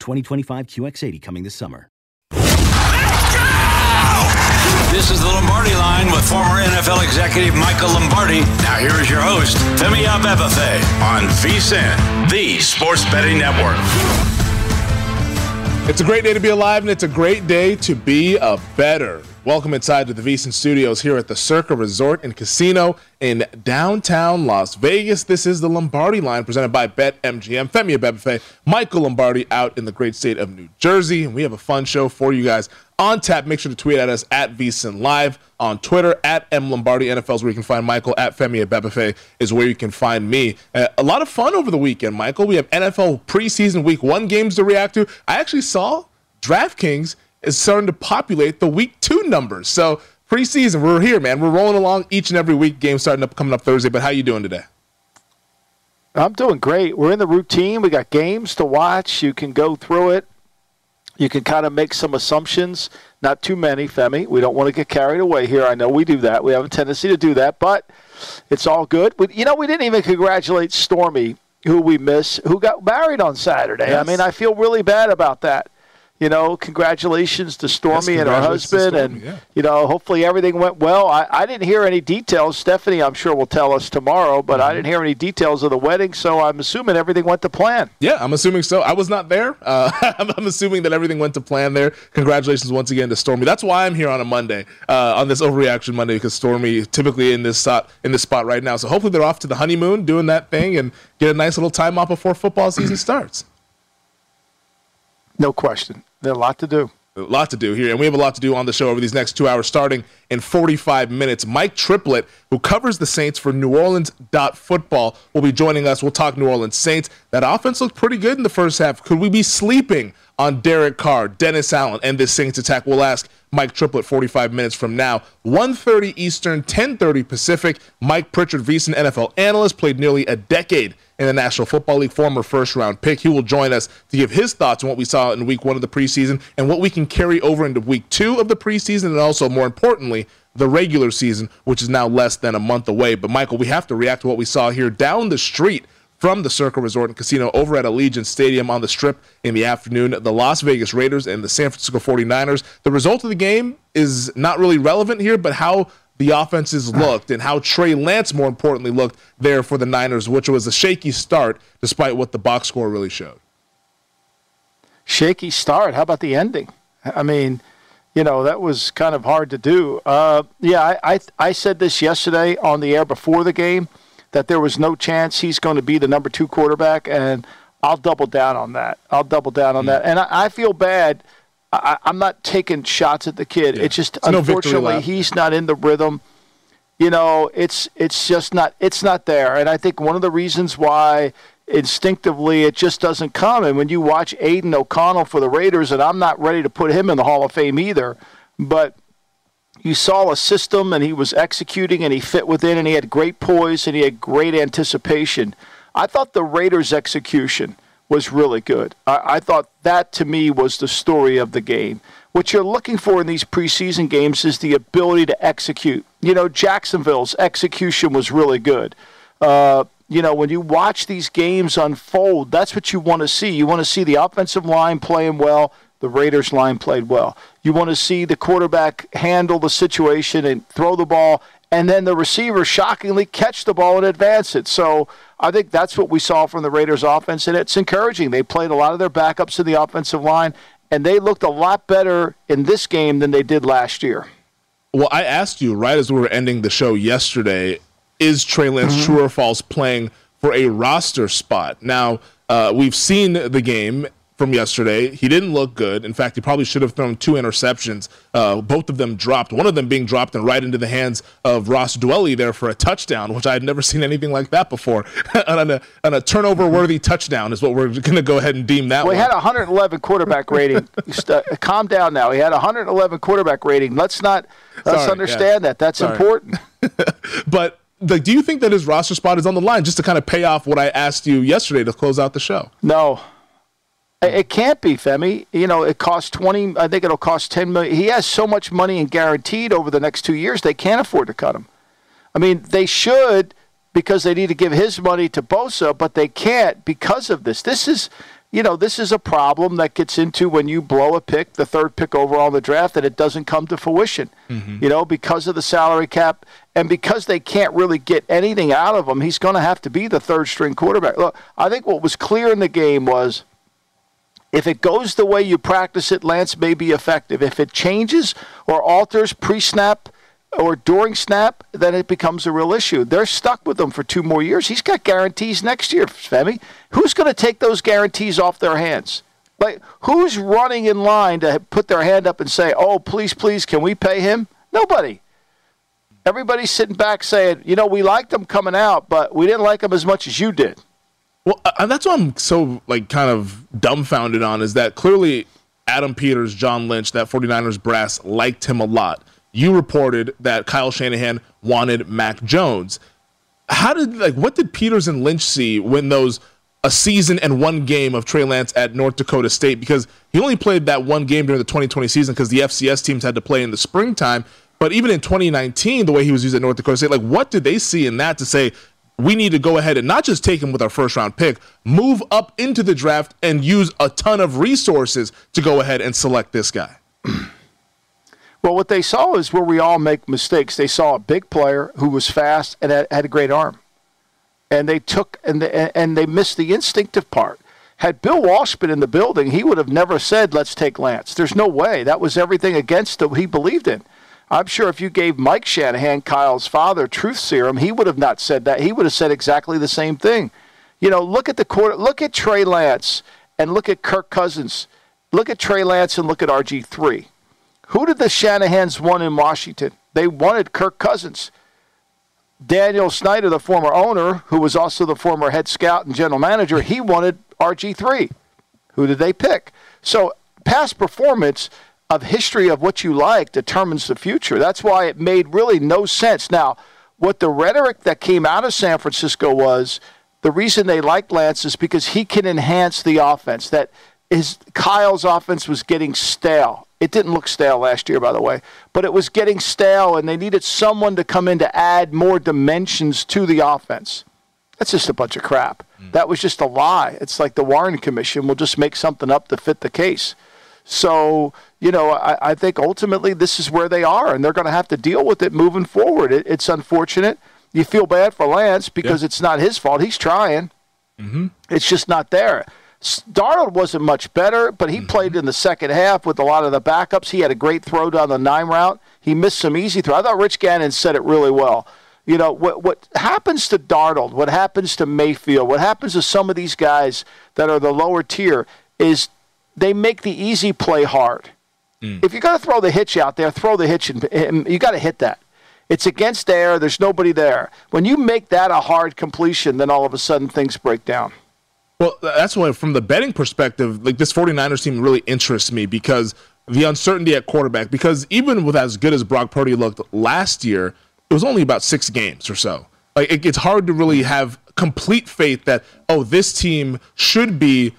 2025 QX80 coming this summer. This is the Lombardi line with former NFL executive Michael Lombardi. Now here is your host, Femi Abebefe, on VSIN, the Sports Betting Network. It's a great day to be alive, and it's a great day to be a bettor. Welcome inside to the VSIN Studios here at the Circa Resort and Casino in downtown Las Vegas. This is the Lombardi line presented by BetMGM. Femi Abebefe, Michael Lombardi out in the great state of New Jersey. And we have a fun show for you guys on tap. Make sure to tweet at us at VSIN Live on Twitter at M Lombardi NFLs, where you can find Michael at Femi Abebefe is where you can find me. Uh, a lot of fun over the weekend, Michael. We have NFL preseason week one games to react to. I actually saw DraftKings is starting to populate the week two numbers. So preseason, we're here, man. We're rolling along each and every week. Game starting up coming up Thursday. But how are you doing today? I'm doing great. We're in the routine. We got games to watch. You can go through it. You can kind of make some assumptions. Not too many, Femi. We don't want to get carried away here. I know we do that. We have a tendency to do that, but it's all good. We, you know, we didn't even congratulate Stormy, who we miss, who got married on Saturday. Yes. I mean, I feel really bad about that you know, congratulations to Stormy yes, and her husband, Stormy, and yeah. you know, hopefully everything went well. I, I didn't hear any details. Stephanie, I'm sure will tell us tomorrow, but mm-hmm. I didn't hear any details of the wedding, so I'm assuming everything went to plan. Yeah, I'm assuming so. I was not there. Uh, I'm assuming that everything went to plan there. Congratulations once again to Stormy. That's why I'm here on a Monday, uh, on this overreaction Monday, because Stormy typically in this spot in this spot right now. So hopefully they're off to the honeymoon, doing that thing, and get a nice little time off before football season starts. No question. A lot to do. A lot to do here, and we have a lot to do on the show over these next two hours, starting in 45 minutes. Mike Triplett, who covers the Saints for New Orleans Football, will be joining us. We'll talk New Orleans Saints. That offense looked pretty good in the first half. Could we be sleeping on Derek Carr, Dennis Allen, and this Saints attack? We'll ask Mike Triplett 45 minutes from now. 1.30 Eastern, 10.30 Pacific. Mike Pritchard, VSIN NFL analyst, played nearly a decade in the National Football League, former first round pick. He will join us to give his thoughts on what we saw in week one of the preseason and what we can carry over into week two of the preseason, and also, more importantly, the regular season, which is now less than a month away. But, Michael, we have to react to what we saw here down the street from the Circa Resort and Casino over at Allegiant Stadium on the Strip in the afternoon. The Las Vegas Raiders and the San Francisco 49ers. The result of the game is not really relevant here, but how the offenses looked and how Trey Lance, more importantly, looked there for the Niners, which was a shaky start despite what the box score really showed. Shaky start. How about the ending? I mean, you know, that was kind of hard to do. Uh, yeah, I, I, I said this yesterday on the air before the game that there was no chance he's going to be the number two quarterback, and I'll double down on that. I'll double down on mm. that. And I, I feel bad – I, am not taking shots at the kid. Yeah. It's just it's unfortunately no he's not in the rhythm. You know, it's it's just not it's not there. And I think one of the reasons why instinctively it just doesn't come. And when you watch Aidan O'Connell for the Raiders, and I'm not ready to put him in the Hall of Fame either, but you saw a system and he was executing and he fit within and he had great poise and he had great anticipation. I thought the Raiders' execution was really good. I, I thought that to me was the story of the game. What you're looking for in these preseason games is the ability to execute. You know, Jacksonville's execution was really good. Uh, you know, when you watch these games unfold, that's what you want to see. You want to see the offensive line playing well. The Raiders line played well. You want to see the quarterback handle the situation and throw the ball, and then the receiver shockingly catch the ball and advance it. So I think that's what we saw from the Raiders offense, and it's encouraging. They played a lot of their backups in the offensive line, and they looked a lot better in this game than they did last year. Well, I asked you right as we were ending the show yesterday is Trey Lance mm-hmm. true or false playing for a roster spot? Now, uh, we've seen the game from yesterday. He didn't look good. In fact, he probably should have thrown two interceptions. Uh, both of them dropped. One of them being dropped and right into the hands of Ross Dwelley there for a touchdown, which I had never seen anything like that before. on, a, on a turnover-worthy touchdown is what we're going to go ahead and deem that. Well, one. he had 111 quarterback rating. uh, calm down now. He had 111 quarterback rating. Let's not let's Sorry, understand yeah. that. That's Sorry. important. but like, do you think that his roster spot is on the line just to kind of pay off what I asked you yesterday to close out the show? No, it can't be, Femi. You know, it costs twenty. I think it'll cost ten million. He has so much money and guaranteed over the next two years. They can't afford to cut him. I mean, they should because they need to give his money to Bosa, but they can't because of this. This is, you know, this is a problem that gets into when you blow a pick, the third pick overall in the draft, and it doesn't come to fruition. Mm-hmm. You know, because of the salary cap and because they can't really get anything out of him, he's going to have to be the third string quarterback. Look, I think what was clear in the game was if it goes the way you practice it, Lance may be effective. If it changes or alters pre snap or during snap, then it becomes a real issue. They're stuck with him for two more years. He's got guarantees next year, Femi. Who's going to take those guarantees off their hands? Like, who's running in line to put their hand up and say, oh, please, please, can we pay him? Nobody. Everybody's sitting back saying, you know, we liked him coming out, but we didn't like him as much as you did. Well, uh, and that's what I'm so like kind of dumbfounded on is that clearly Adam Peters, John Lynch, that 49ers brass liked him a lot. You reported that Kyle Shanahan wanted Mac Jones. How did like what did Peters and Lynch see when those a season and one game of Trey Lance at North Dakota State because he only played that one game during the 2020 season because the FCS teams had to play in the springtime. But even in 2019, the way he was used at North Dakota State, like what did they see in that to say we need to go ahead and not just take him with our first round pick, move up into the draft and use a ton of resources to go ahead and select this guy. Well, what they saw is where we all make mistakes. They saw a big player who was fast and had, had a great arm, and they took and they, and they missed the instinctive part. Had Bill Walsh been in the building, he would have never said, "Let's take Lance." There's no way. That was everything against what he believed in. I'm sure if you gave Mike Shanahan, Kyle's father, truth serum, he would have not said that. He would have said exactly the same thing. You know, look at the quarter, look at Trey Lance and look at Kirk Cousins. Look at Trey Lance and look at RG3. Who did the Shanahans want in Washington? They wanted Kirk Cousins. Daniel Snyder, the former owner, who was also the former head scout and general manager, he wanted RG3. Who did they pick? So, past performance of history of what you like determines the future. That's why it made really no sense. Now, what the rhetoric that came out of San Francisco was the reason they liked Lance is because he can enhance the offense. That his Kyle's offense was getting stale. It didn't look stale last year, by the way, but it was getting stale, and they needed someone to come in to add more dimensions to the offense. That's just a bunch of crap. Mm. That was just a lie. It's like the Warren Commission will just make something up to fit the case. So, you know, I, I think ultimately this is where they are, and they're going to have to deal with it moving forward. It, it's unfortunate. You feel bad for Lance because yeah. it's not his fault. He's trying. Mm-hmm. It's just not there. Darnold wasn't much better, but he mm-hmm. played in the second half with a lot of the backups. He had a great throw down the nine route. He missed some easy throw. I thought Rich Gannon said it really well. You know, what, what happens to Darnold, what happens to Mayfield, what happens to some of these guys that are the lower tier is they make the easy play hard. Mm. If you're going to throw the hitch out there, throw the hitch, and, you got to hit that. It's against air. There's nobody there. When you make that a hard completion, then all of a sudden things break down. Well, that's why, from the betting perspective, like this 49ers team really interests me because the uncertainty at quarterback. Because even with as good as Brock Purdy looked last year, it was only about six games or so. Like it, it's hard to really have complete faith that oh, this team should be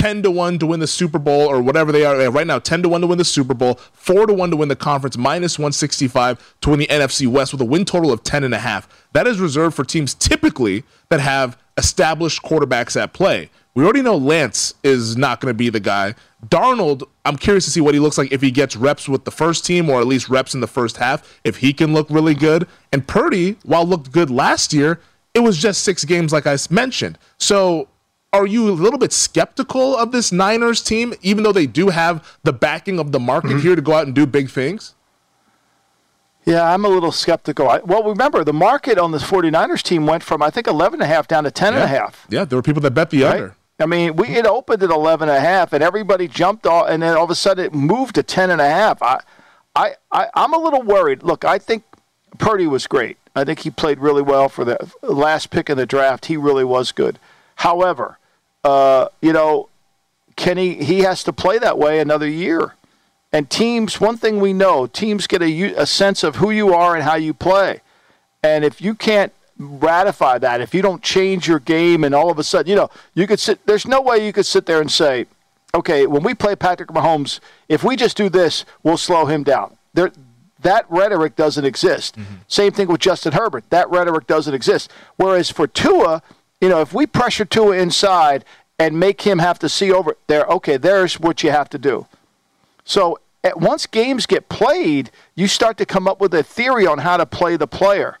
10 to 1 to win the Super Bowl or whatever they are. Right now 10 to 1 to win the Super Bowl, 4 to 1 to win the conference, minus 165 to win the NFC West with a win total of 10 and a half. That is reserved for teams typically that have established quarterbacks at play. We already know Lance is not going to be the guy. Darnold, I'm curious to see what he looks like if he gets reps with the first team or at least reps in the first half, if he can look really good. And Purdy, while looked good last year, it was just six games, like I mentioned. So are you a little bit skeptical of this Niners team, even though they do have the backing of the market mm-hmm. here to go out and do big things? Yeah, I'm a little skeptical. I, well, remember, the market on this 49ers team went from, I think, 11 and a half down to 10 yeah. and a half. Yeah, there were people that bet the right? under. I mean, we it opened at 11 and a half, and everybody jumped off, and then all of a sudden it moved to 10 and a half. I, I, I, I'm a little worried. Look, I think Purdy was great. I think he played really well for the last pick in the draft. He really was good. However, uh, you know, Kenny, he has to play that way another year. And teams, one thing we know, teams get a, a sense of who you are and how you play. And if you can't ratify that, if you don't change your game and all of a sudden, you know, you could sit, there's no way you could sit there and say, okay, when we play Patrick Mahomes, if we just do this, we'll slow him down. There, that rhetoric doesn't exist. Mm-hmm. Same thing with Justin Herbert. That rhetoric doesn't exist. Whereas for Tua, you know, if we pressure Tua inside and make him have to see over there, okay, there's what you have to do. So at, once games get played, you start to come up with a theory on how to play the player.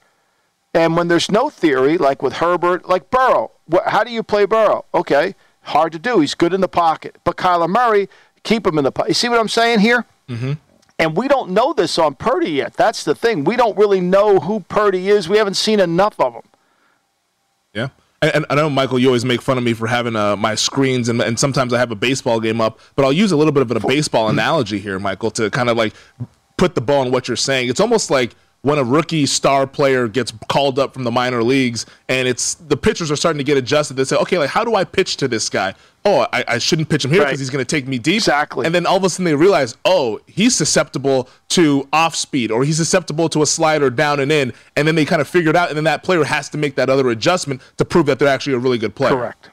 And when there's no theory, like with Herbert, like Burrow, wh- how do you play Burrow? Okay, hard to do. He's good in the pocket. But Kyler Murray, keep him in the pocket. You see what I'm saying here? Mm-hmm. And we don't know this on Purdy yet. That's the thing. We don't really know who Purdy is. We haven't seen enough of him. Yeah. And, and, I know Michael, you always make fun of me for having uh, my screens, and, and sometimes I have a baseball game up. But I'll use a little bit of a baseball analogy here, Michael, to kind of like put the ball on what you're saying. It's almost like when a rookie star player gets called up from the minor leagues and it's the pitchers are starting to get adjusted. They say, okay, like how do I pitch to this guy? Oh, I, I shouldn't pitch him here because right. he's going to take me deep. Exactly. And then all of a sudden they realize, oh, he's susceptible to off speed or he's susceptible to a slider down and in. And then they kind of figure it out. And then that player has to make that other adjustment to prove that they're actually a really good player. Correct.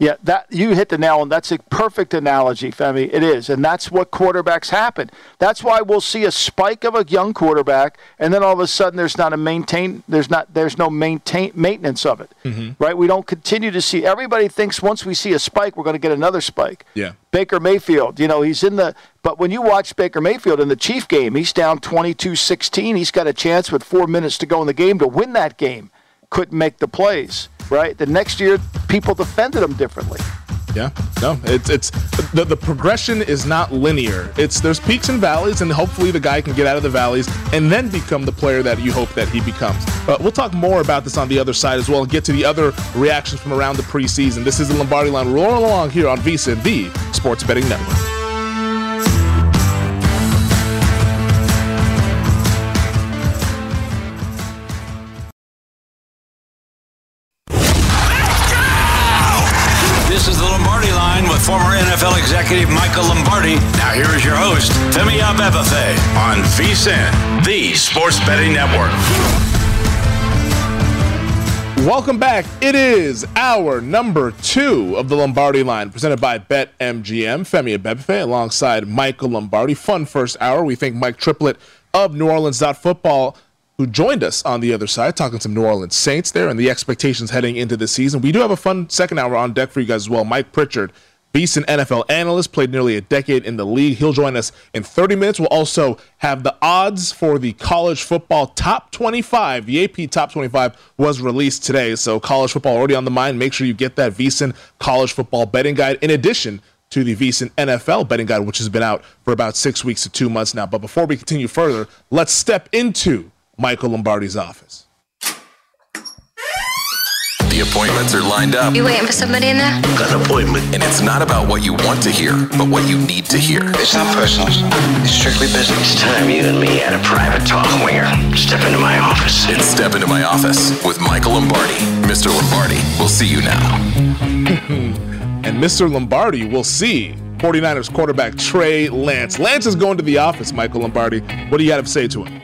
Yeah, that you hit the nail on. That's a perfect analogy, Femi. It is, and that's what quarterbacks happen. That's why we'll see a spike of a young quarterback, and then all of a sudden there's not a maintain. There's not. There's no maintain maintenance of it. Mm-hmm. Right? We don't continue to see. Everybody thinks once we see a spike, we're going to get another spike. Yeah. Baker Mayfield, you know, he's in the. But when you watch Baker Mayfield in the Chief game, he's down 22-16. He's got a chance with four minutes to go in the game to win that game. Couldn't make the plays right? The next year, people defended him differently. Yeah, no, it's it's the, the progression is not linear. It's there's peaks and valleys, and hopefully the guy can get out of the valleys and then become the player that you hope that he becomes. But we'll talk more about this on the other side as well, and get to the other reactions from around the preseason. This is the Lombardi Line rolling along here on VSIN, the Sports Betting Network. Welcome back. It is our number two of the Lombardi line, presented by BetMGM. Femi Abebefe alongside Michael Lombardi. Fun first hour. We thank Mike Triplett of New Orleans Football who joined us on the other side, talking some New Orleans Saints there and the expectations heading into the season. We do have a fun second hour on deck for you guys as well. Mike Pritchard VSIN NFL analyst, played nearly a decade in the league. He'll join us in 30 minutes. We'll also have the odds for the college football top 25. The AP top 25 was released today, so college football already on the mind. Make sure you get that VSIN college football betting guide in addition to the VSIN NFL betting guide, which has been out for about six weeks to two months now. But before we continue further, let's step into Michael Lombardi's office. The appointments are lined up. You waiting for somebody in there? Got an appointment. And it's not about what you want to hear, but what you need to hear. It's not personal. It's strictly business. It's time you and me had a private talk, Winger. Step into my office. It's Step Into My Office with Michael Lombardi. Mr. Lombardi, we'll see you now. and Mr. Lombardi will see 49ers quarterback Trey Lance. Lance is going to the office, Michael Lombardi. What do you have to say to him?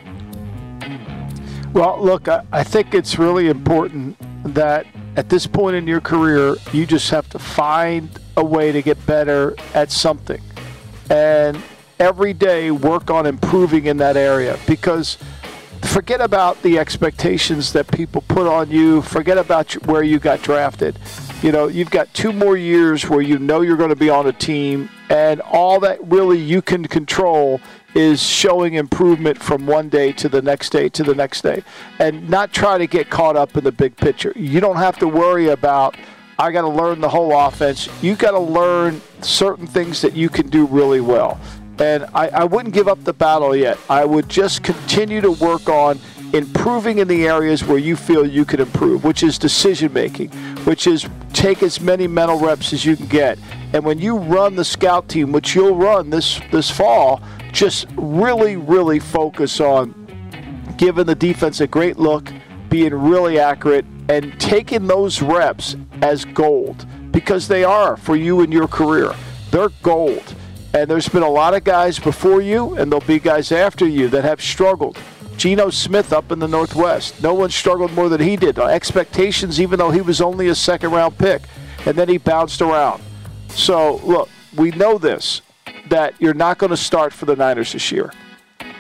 Well, look, I, I think it's really important that at this point in your career, you just have to find a way to get better at something. And every day work on improving in that area because forget about the expectations that people put on you, forget about where you got drafted. You know, you've got two more years where you know you're going to be on a team, and all that really you can control is showing improvement from one day to the next day to the next day and not try to get caught up in the big picture. You don't have to worry about I got to learn the whole offense. You got to learn certain things that you can do really well. And I, I wouldn't give up the battle yet. I would just continue to work on improving in the areas where you feel you can improve, which is decision making, which is take as many mental reps as you can get. And when you run the scout team, which you'll run this this fall, just really, really focus on giving the defense a great look, being really accurate, and taking those reps as gold because they are for you in your career. They're gold. And there's been a lot of guys before you, and there'll be guys after you that have struggled. Geno Smith up in the Northwest. No one struggled more than he did. Expectations, even though he was only a second round pick. And then he bounced around. So, look, we know this that you're not going to start for the Niners this year.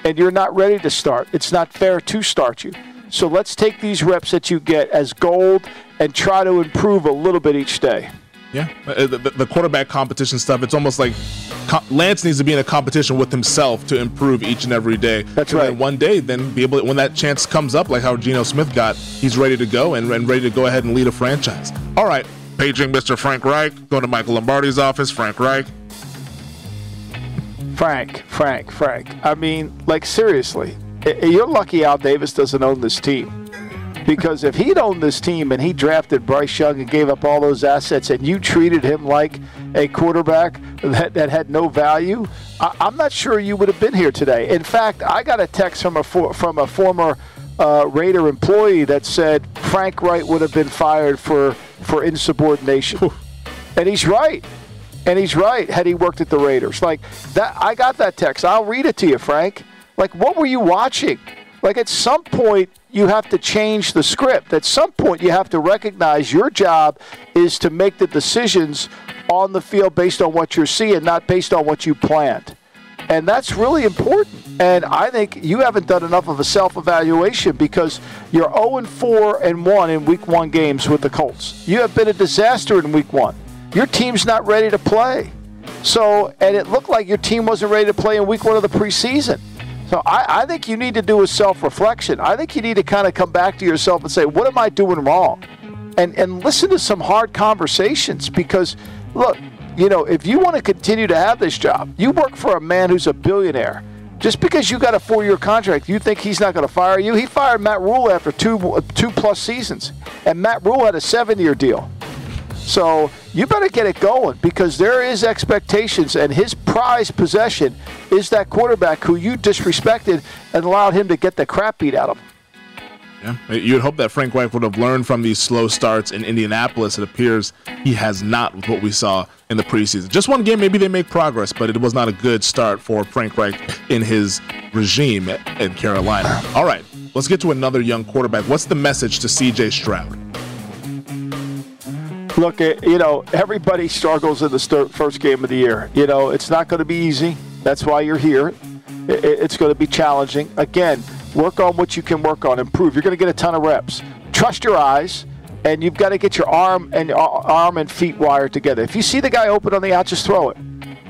And you're not ready to start. It's not fair to start you. So let's take these reps that you get as gold and try to improve a little bit each day. Yeah, uh, the, the, quarterback competition stuff. It's almost like Lance needs to be in a competition with himself to improve each and every day. That's and right. one day, then be able to, when that chance comes up, like how Geno Smith got, he's ready to go and, and ready to go ahead and lead a franchise. All right, paging Mr. Frank Reich. Going to Michael Lombardi's office. Frank Reich. Frank, Frank, Frank. I mean, like seriously, you're lucky Al Davis doesn't own this team. Because if he'd owned this team and he drafted Bryce Young and gave up all those assets and you treated him like a quarterback that, that had no value, I, am not sure you would have been here today. In fact, I got a text from a for, from a former uh, Raider employee that said Frank Reich would have been fired for for insubordination, and he's right. And he's right. Had he worked at the Raiders, like that, I got that text. I'll read it to you, Frank. Like, what were you watching? Like, at some point, you have to change the script. At some point, you have to recognize your job is to make the decisions on the field based on what you're seeing, not based on what you planned. And that's really important. And I think you haven't done enough of a self evaluation because you're 0 4 and 1 in week one games with the Colts. You have been a disaster in week one. Your team's not ready to play. So, and it looked like your team wasn't ready to play in week one of the preseason. So I, I think you need to do a self reflection. I think you need to kind of come back to yourself and say, what am I doing wrong? And, and listen to some hard conversations because, look, you know, if you want to continue to have this job, you work for a man who's a billionaire. Just because you got a four-year contract, you think he's not going to fire you? He fired Matt Rhule after two two plus seasons, and Matt Rhule had a seven-year deal. So you better get it going because there is expectations, and his prized possession is that quarterback who you disrespected and allowed him to get the crap beat out of him. Yeah, you would hope that Frank Reich would have learned from these slow starts in Indianapolis. It appears he has not with what we saw in the preseason. Just one game, maybe they make progress, but it was not a good start for Frank Reich in his regime in Carolina. All right, let's get to another young quarterback. What's the message to CJ Stroud? Look, you know, everybody struggles in the first game of the year. You know, it's not going to be easy. That's why you're here. It's going to be challenging. Again, work on what you can work on, improve. You're going to get a ton of reps. Trust your eyes, and you've got to get your arm and uh, arm and feet wired together. If you see the guy open on the out, just throw it.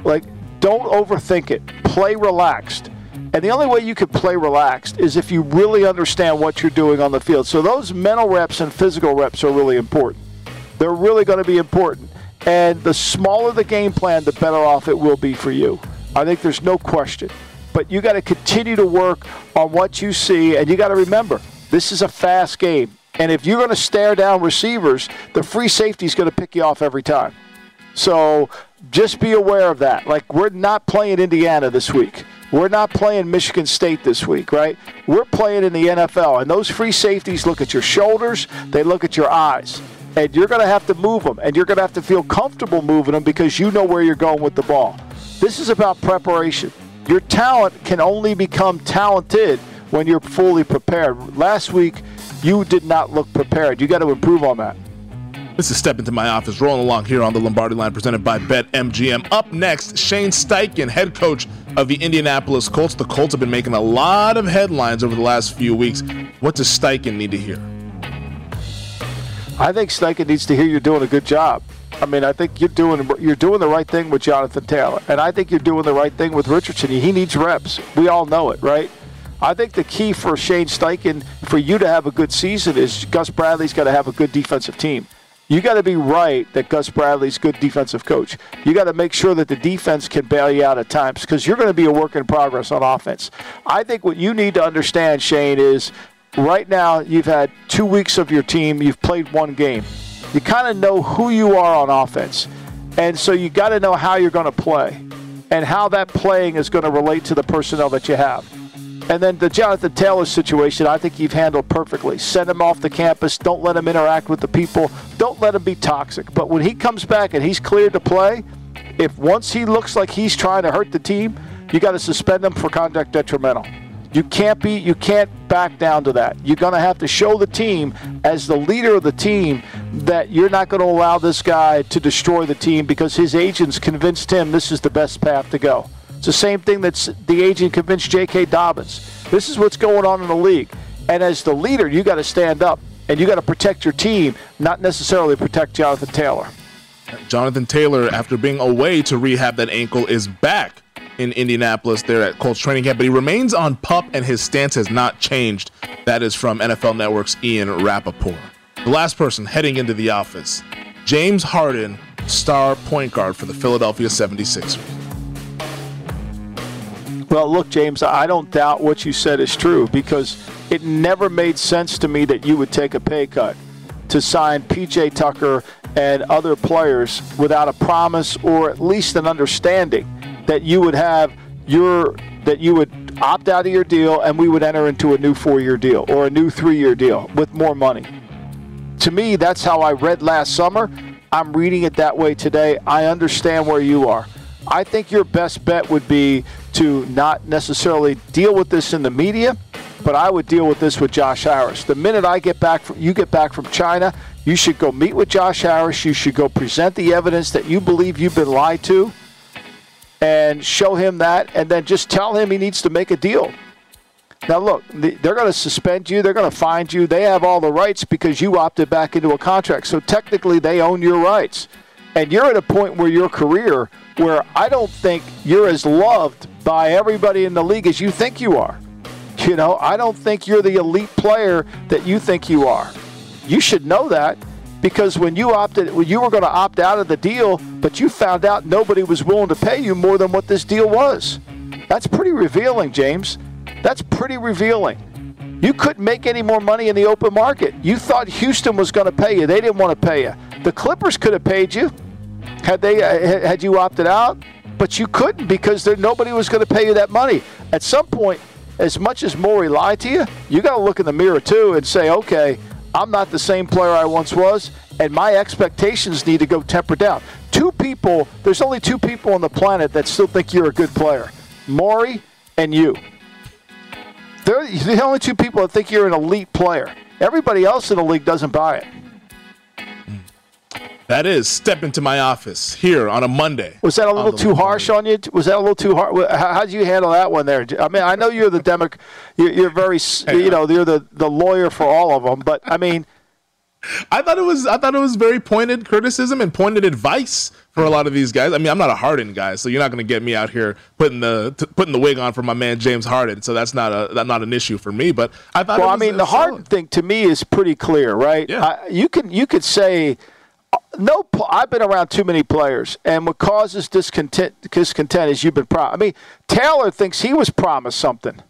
Like, don't overthink it. Play relaxed. And the only way you can play relaxed is if you really understand what you're doing on the field. So those mental reps and physical reps are really important. They're really going to be important. And the smaller the game plan, the better off it will be for you. I think there's no question. But you got to continue to work on what you see, and you got to remember this is a fast game. And if you're going to stare down receivers, the free safety is going to pick you off every time. So just be aware of that. Like, we're not playing Indiana this week. We're not playing Michigan State this week, right? We're playing in the NFL. And those free safeties look at your shoulders, they look at your eyes and you're going to have to move them, and you're going to have to feel comfortable moving them because you know where you're going with the ball. This is about preparation. Your talent can only become talented when you're fully prepared. Last week, you did not look prepared. You got to improve on that. This is Step Into My Office, rolling along here on the Lombardi line, presented by BetMGM. Up next, Shane Steichen, head coach of the Indianapolis Colts. The Colts have been making a lot of headlines over the last few weeks. What does Steichen need to hear? I think Steichen needs to hear you're doing a good job. I mean, I think you're doing you're doing the right thing with Jonathan Taylor, and I think you're doing the right thing with Richardson. He needs reps. We all know it, right? I think the key for Shane Steichen for you to have a good season is Gus Bradley's got to have a good defensive team. You got to be right that Gus Bradley's good defensive coach. You got to make sure that the defense can bail you out at times because you're going to be a work in progress on offense. I think what you need to understand, Shane, is right now you've had two weeks of your team, you've played one game. You kind of know who you are on offense. And so you got to know how you're going to play and how that playing is going to relate to the personnel that you have. And then the Jonathan Taylor situation, I think you've handled perfectly. Send him off the campus. Don't let him interact with the people. Don't let him be toxic. But when he comes back and he's cleared to play, if once he looks like he's trying to hurt the team, you got to suspend him for conduct detrimental. You can't be you can't back down to that. You're going to have to show the team as the leader of the team that you're not going to allow this guy to destroy the team because his agents convinced him this is the best path to go. It's the same thing that the agent convinced J.K. Dobbins. This is what's going on in the league. And as the leader, you got to stand up and you got to protect your team, not necessarily protect Jonathan Taylor. Jonathan Taylor, after being away to rehab that ankle, is back in Indianapolis there at Colts training camp, but he remains on pup and his stance has not changed. That is from NFL Network's Ian Rapoport. The last person heading into the office, James Harden, star point guard for the Philadelphia 76ers. Well, look, James, I don't doubt what you said is true because it never made sense to me that you would take a pay cut to sign PJ Tucker and other players without a promise or at least an understanding that you would have your that you would opt out of your deal and we would enter into a new four-year deal or a new three-year deal with more money. To me, that's how I read last summer. I'm reading it that way today. I understand where you are. I think your best bet would be to not necessarily deal with this in the media, but I would deal with this with Josh Harris. The minute I get back from you get back from China, you should go meet with Josh Harris. You should go present the evidence that you believe you've been lied to and show him that and then just tell him he needs to make a deal. Now, look, they're going to suspend you. They're going to find you. They have all the rights because you opted back into a contract. So technically, they own your rights. And you're at a point where your career where I don't think you're as loved by everybody in the league as you think you are. You know, I don't think you're the elite player that you think you are. You should know that because when you opted, when you were going to opt out of the deal, but you found out nobody was willing to pay you more than what this deal was. That's pretty revealing, James. That's pretty revealing. You couldn't make any more money in the open market. You thought Houston was going to pay you. They didn't want to pay you. The Clippers could have paid you had they uh, had you opted out, but you couldn't because there nobody was going to pay you that money. At some point, as much as Morey lied to you, you got to look in the mirror too and say, okay, I'm not the same player I once was, and my expectations need to go tempered down. Two people, there's only two people on the planet that still think you're a good player Morey and you. They're the only two people that think you're an elite player. Everybody else in the league doesn't buy it. That is step into my office here on a Monday. Was that a little too harsh on you? Was that a little too hard? How did you handle that one there? I mean, I know you're the Democrat. You're, very, you uh, know, you're the, the lawyer for all of them. But I mean, I thought it was I thought it was very pointed criticism and pointed advice for a lot of these guys. I mean, I'm not a Harden guy, so you're not going to get me out here putting the t- putting the wig on for my man James Harden. So that's not a that's not an issue for me. But I thought. Well, I mean, the Harden thing to me is pretty clear, right? Yeah. I, you can you could say no, I've been around too many players, and what causes discontent, discontent is you've been pro. I mean, Taylor thinks he was promised something.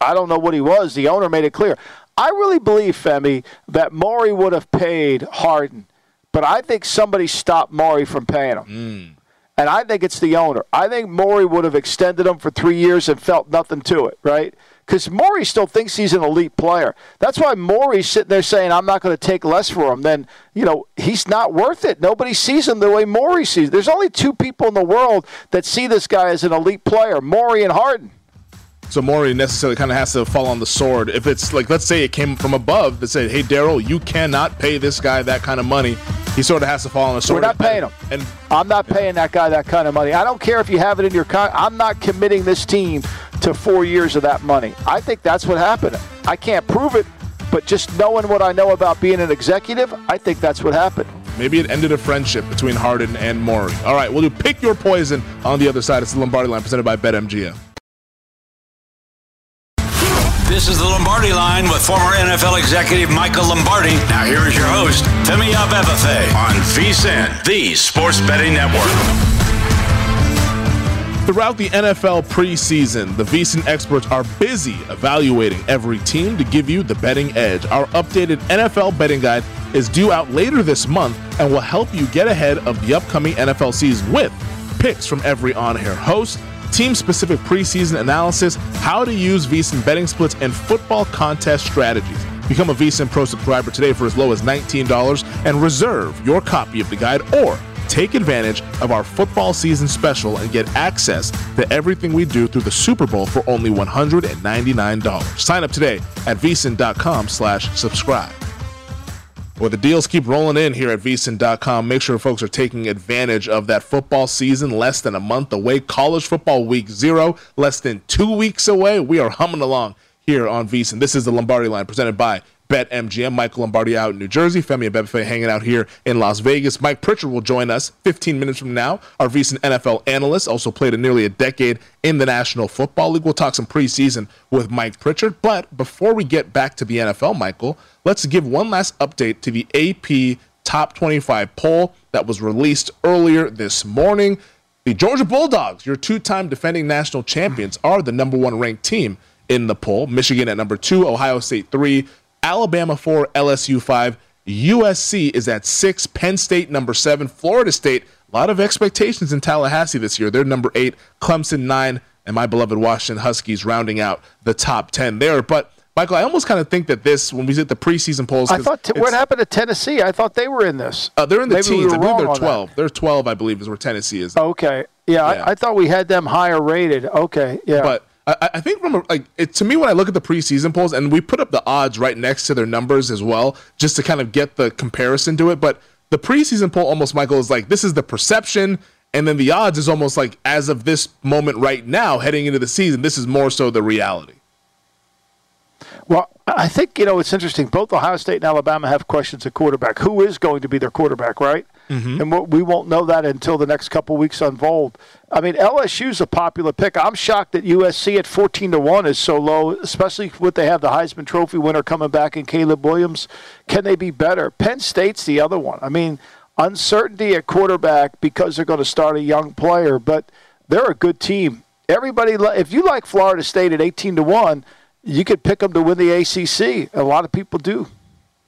I don't know what he was. The owner made it clear. I really believe, Femi, that Morey would have paid Harden, but I think somebody stopped Morey from paying him. Mm. And I think it's the owner. I think Morey would have extended him for three years and felt nothing to it, right? Because Morey still thinks he's an elite player. That's why Morey's sitting there saying, I'm not going to take less for him. Then, you know, he's not worth it. Nobody sees him the way Morey sees. There's only two people in the world that see this guy as an elite player Morey and Harden. so Morey necessarily kind of has to fall on the sword. If it's like, let's say it came from above that said, "Hey, Daryl, you cannot pay this guy that kind of money," he sort of has to fall on the sword. We're not paying him. And I'm not paying that guy that kind of money. I don't care if you have it in your con. I'm not committing this team to four years of that money. I think that's what happened. I can't prove it, but just knowing what I know about being an executive, I think that's what happened. Maybe it ended a friendship between Harden and Morey. All right, we'll do pick your poison on the other side. It's the Lombardi line presented by BetMGM. This is the Lombardi line with former NFL executive Michael Lombardi. Now here is your host, Femi Abebefe on VSIN, the sports betting network. Throughout the NFL preseason, the VSIN experts are busy evaluating every team to give you the betting edge. Our updated NFL betting guide is due out later this month and will help you get ahead of the upcoming NFL season with picks from every on air host team specific preseason analysis, how to use VSIN betting splits, and football contest strategies. Become a VSIN Pro subscriber today for as low as $19 and reserve your copy of the guide or take advantage of our football season special and get access to everything we do through the Super Bowl for only $199. Sign up today at vsin.com slash subscribe. Well, the deals keep rolling in here at vsin.com. Make sure folks are taking advantage of that football season less than a month away. College football week zero, less than two weeks away. We are humming along here on VSIN. This is the Lombardi line presented by BetMGM. Michael Lombardi out in New Jersey. Femi Abebefe hanging out here in Las Vegas. Mike Pritchard will join us 15 minutes from now. Our recent NFL analyst also played a nearly a decade in the National Football League. We'll talk some preseason with Mike Pritchard. But before we get back to the NFL, Michael, let's give one last update to the AP Top 25 poll that was released earlier this morning. The Georgia Bulldogs, your two time defending national champions, are the number one ranked team in the poll. Michigan at number two, Ohio State three, Alabama 4, LSU 5. USC is at 6, Penn State number 7, Florida State. A lot of expectations in Tallahassee this year. They're number 8, Clemson 9, and my beloved Washington Huskies rounding out the top 10 there. But Michael, I almost kind of think that this, when we did the preseason polls, I thought t- what happened to Tennessee? I thought they were in this. Uh, they're in the Maybe teens. we I believe they're 12. They're 12, I believe, is where Tennessee is. Okay, yeah, Yeah. I, I thought we had them higher rated. Okay, yeah, But I, I think from a, like it, to me when I look at the preseason polls and we put up the odds right next to their numbers as well, just to kind of get the comparison to it. But the preseason poll almost Michael is like this is the perception, and then the odds is almost like as of this moment right now, heading into the season, this is more so the reality. Well, I think you know it's interesting. Both Ohio State and Alabama have questions at quarterback. Who is going to be their quarterback, right? Mm-hmm. And what, we won't know that until the next couple weeks unfold. I mean, LSU's a popular pick. I'm shocked that USC at 14 to one is so low, especially with they have the Heisman Trophy winner coming back in Caleb Williams. Can they be better? Penn State's the other one. I mean, uncertainty at quarterback because they're going to start a young player, but they're a good team. Everybody, if you like Florida State at 18 to one, you could pick them to win the ACC. A lot of people do.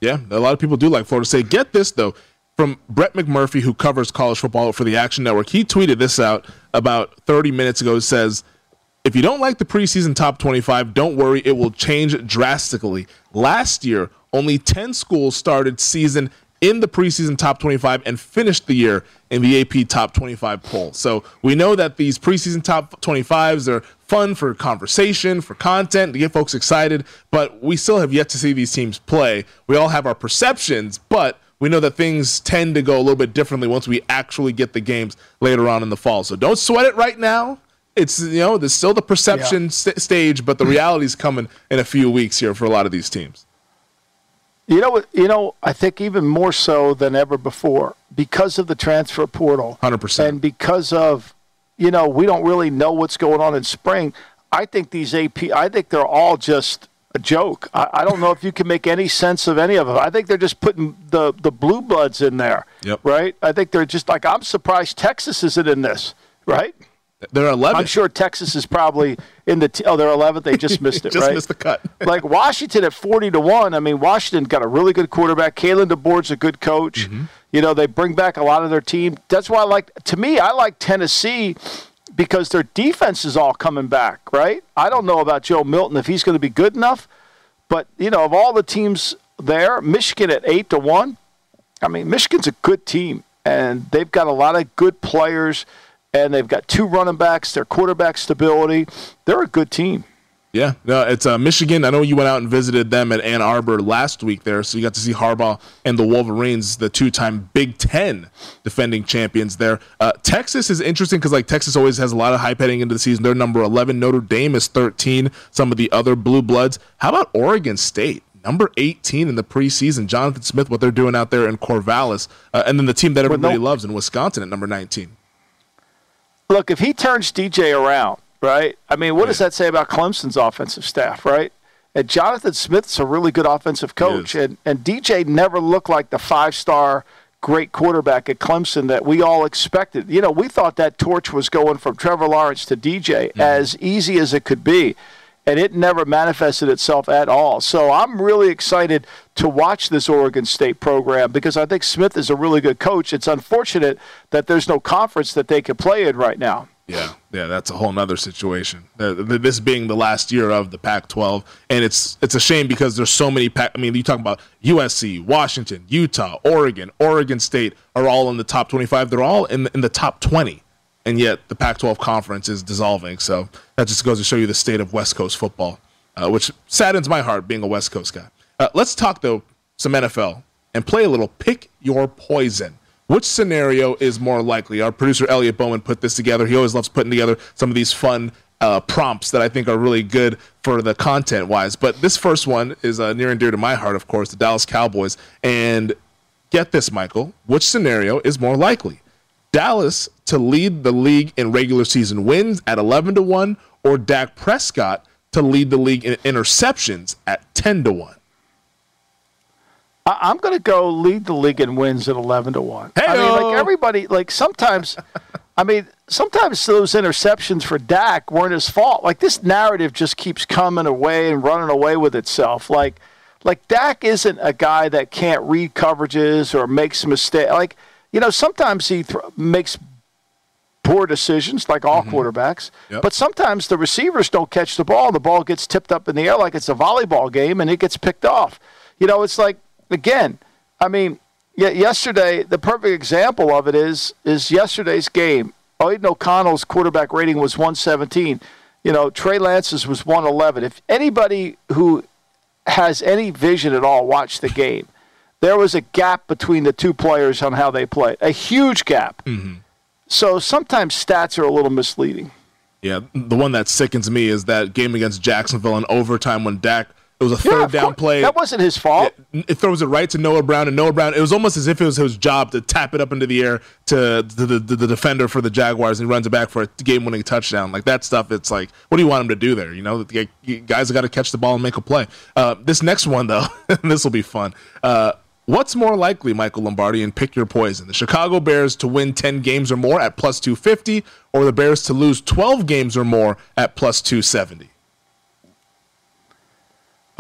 Yeah, a lot of people do like Florida State. Get this though, from Brett McMurphy, who covers college football for the Action Network. He tweeted this out about 30 minutes ago. Says, "If you don't like the preseason top 25, don't worry, it will change drastically." Last year, only 10 schools started season in the preseason top 25 and finished the year in the AP top 25 poll. So we know that these preseason top 25s are fun for conversation, for content, to get folks excited, but we still have yet to see these teams play. We all have our perceptions, but we know that things tend to go a little bit differently once we actually get the games later on in the fall. So don't sweat it right now. It's you know, there's still the perception st- stage, but the reality is coming in a few weeks here for a lot of these teams. You know, you know, I think even more so than ever before because of the transfer portal, 100%. and because of, you know, we don't really know what's going on in spring. I think these AP, I think they're all just a joke. I, I don't know if you can make any sense of any of them. I think they're just putting the the blue bloods in there, Yep. right? I think they're just like I'm surprised Texas isn't in this, right? They're 11. I'm sure Texas is probably in the t- oh they're 11th. They just missed it, Just right? missed the cut. like Washington at 40 to 1. I mean, Washington got a really good quarterback. Kalen DeBoer's a good coach. Mm-hmm. You know, they bring back a lot of their team. That's why I like, to me, I like Tennessee because their defense is all coming back, right? I don't know about Joe Milton if he's going to be good enough, but, you know, of all the teams there, Michigan at 8 to 1. I mean, Michigan's a good team, and they've got a lot of good players, and they've got two running backs, their quarterback stability. They're a good team. Yeah, no, it's uh, Michigan. I know you went out and visited them at Ann Arbor last week there, so you got to see Harbaugh and the Wolverines, the two-time Big Ten defending champions there. Uh, Texas is interesting because like Texas always has a lot of hype heading into the season. They're number 11. Notre Dame is 13. Some of the other blue bloods. How about Oregon State? Number 18 in the preseason. Jonathan Smith, what they're doing out there in Corvallis, uh, and then the team that everybody loves in Wisconsin at number 19. Look, if he turns DJ around right? I mean, what does that say about Clemson's offensive staff, right? And Jonathan Smith's a really good offensive coach, and and DJ never looked like the five star great quarterback at Clemson that we all expected. You know, we thought that torch was going from Trevor Lawrence to DJ mm-hmm. as easy as it could be. And it never manifested itself at all. So I'm really excited to watch this Oregon State program because I think Smith is a really good coach. It's unfortunate that there's no conference that they can play in right now. Yeah, yeah, that's a whole nother situation. Uh, this being the last year of the Pac-12, and it's it's a shame because there's so many. Pac- I mean, you talk about USC, Washington, Utah, Oregon, Oregon State are all in the top 25. They're all in the, in the top 20, and yet the Pac-12 conference is dissolving. So that just goes to show you the state of West Coast football, uh, which saddens my heart being a West Coast guy. Uh, let's talk though some NFL and play a little pick your poison. Which scenario is more likely? Our producer Elliot Bowman put this together. He always loves putting together some of these fun uh, prompts that I think are really good for the content wise. But this first one is uh, near and dear to my heart, of course, the Dallas Cowboys. And get this, Michael, which scenario is more likely? Dallas to lead the league in regular season wins at 11 to 1 or Dak Prescott to lead the league in interceptions at 10 to 1? I, am going to go lead the league in wins at 11 to 1. Hey-o. I mean, like everybody, like sometimes, I mean, sometimes those interceptions for Dak weren't his fault. Like this narrative just keeps coming away and running away with itself. Like, like Dak isn't a guy that can't read coverages or makes mistakes. Like, you know, sometimes he th- makes poor decisions, like all mm-hmm. quarterbacks. Yep. But sometimes the receivers don't catch the ball. The ball gets tipped up in the air like it's a volleyball game, and it gets picked off. You know, it's like again, I mean, yesterday the perfect example of it is is yesterday's game. Aidan O'Connell's quarterback rating was 117. You know, Trey Lance's was 111. If anybody who has any vision at all watched the game, there was a gap between the two players on how they played, a huge gap. Mm-hmm. So sometimes stats are a little misleading. Yeah, the one that sickens me is that game against Jacksonville in overtime when Dak it was a third yeah, down play. That wasn't his fault. It, it, throws it right to Noah Brown, and Noah Brown. It was almost as if it was his job to tap it up into the air to, to the, the, the, defender for the Jaguars, and he runs it back for a game-winning touchdown. Like that stuff. It's like, what do you want him to do there? You know, the guys have got to catch the ball and make a play. Uh, this next one, though, this will be fun. Uh, what's more likely, Michael Lombardi, and pick your poison: the Chicago Bears to win ten games or more at plus two fifty, or the Bears to lose twelve games or more at plus two seventy.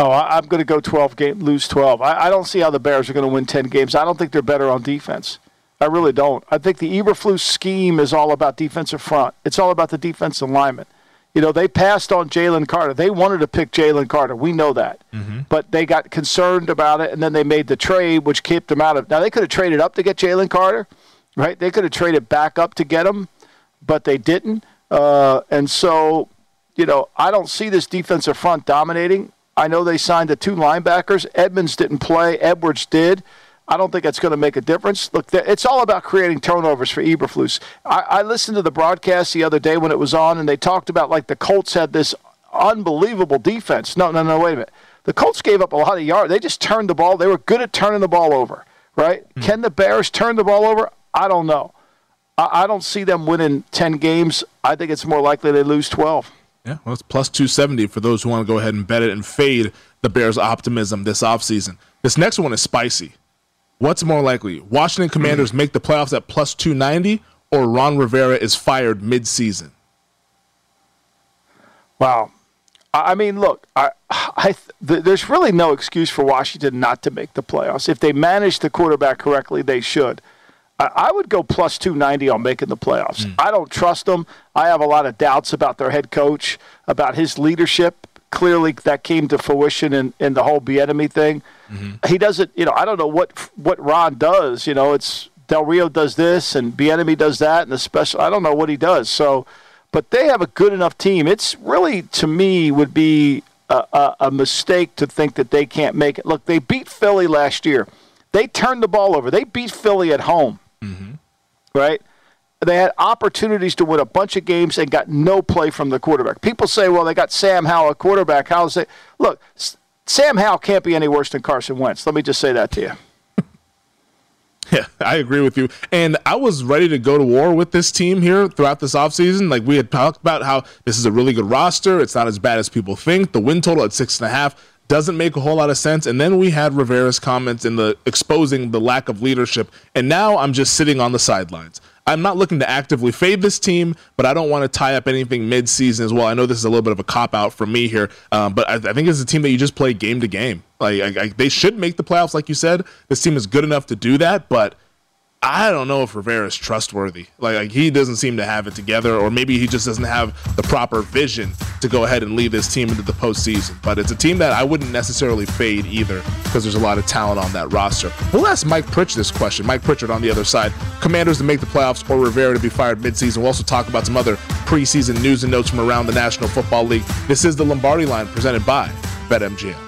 Oh, I'm going to go 12 game, lose 12. I, I don't see how the Bears are going to win 10 games. I don't think they're better on defense. I really don't. I think the Eberflus scheme is all about defensive front. It's all about the defensive lineman. You know, they passed on Jalen Carter. They wanted to pick Jalen Carter. We know that. Mm-hmm. But they got concerned about it, and then they made the trade, which kept them out of. Now, they could have traded up to get Jalen Carter, right? They could have traded back up to get him, but they didn't. Uh, and so, you know, I don't see this defensive front dominating. I know they signed the two linebackers. Edmunds didn't play. Edwards did. I don't think that's going to make a difference. Look, it's all about creating turnovers for Eberflus. I, I listened to the broadcast the other day when it was on, and they talked about like the Colts had this unbelievable defense. No, no, no, wait a minute. The Colts gave up a lot of yards. They just turned the ball. They were good at turning the ball over, right? Hmm. Can the Bears turn the ball over? I don't know. I, I don't see them winning 10 games. I think it's more likely they lose 12. Yeah, well, it's plus 270 for those who want to go ahead and bet it and fade the Bears' optimism this offseason. This next one is spicy. What's more likely? Washington Commanders make the playoffs at plus 290 or Ron Rivera is fired mid-season? Wow. I mean, look, I, I, th- there's really no excuse for Washington not to make the playoffs. If they manage the quarterback correctly, they should. I would go plus 290 on making the playoffs. Mm. I don't trust them. I have a lot of doubts about their head coach, about his leadership. Clearly, that came to fruition in, in the whole Bieniemy thing. Mm-hmm. He doesn't, you know, I don't know what what Ron does. You know, it's Del Rio does this and Bieniemy does that, and the special. I don't know what he does. So, but they have a good enough team. It's really, to me, would be a, a, a mistake to think that they can't make it. Look, they beat Philly last year. They turned the ball over. They beat Philly at home, mm-hmm. right? They had opportunities to win a bunch of games and got no play from the quarterback. People say, well, they got Sam Howell, a quarterback. How's it? Look, Sam Howell can't be any worse than Carson Wentz. Let me just say that to you. Yeah, I agree with you. And I was ready to go to war with this team here throughout this offseason. Like we had talked about how this is a really good roster. It's not as bad as people think. The win total at six and a half doesn't make a whole lot of sense. And then we had Rivera's comments in the exposing the lack of leadership. And now I'm just sitting on the sidelines. I'm not looking to actively fade this team, but I don't want to tie up anything mid-season as well. I know this is a little bit of a cop out for me here, um, but I, I, think it's a team that you just play game to game. Like I, I, they should make the playoffs, like you said. This team is good enough to do that, but I don't know if Rivera is trustworthy. Like, like, he doesn't seem to have it together, or maybe he just doesn't have the proper vision to go ahead and lead this team into the postseason. But it's a team that I wouldn't necessarily fade either because there's a lot of talent on that roster. We'll ask Mike Pritch this question. Mike Pritchard on the other side. Commanders to make the playoffs or Rivera to be fired midseason. We'll also talk about some other preseason news and notes from around the National Football League. This is the Lombardi line presented by BetMGM.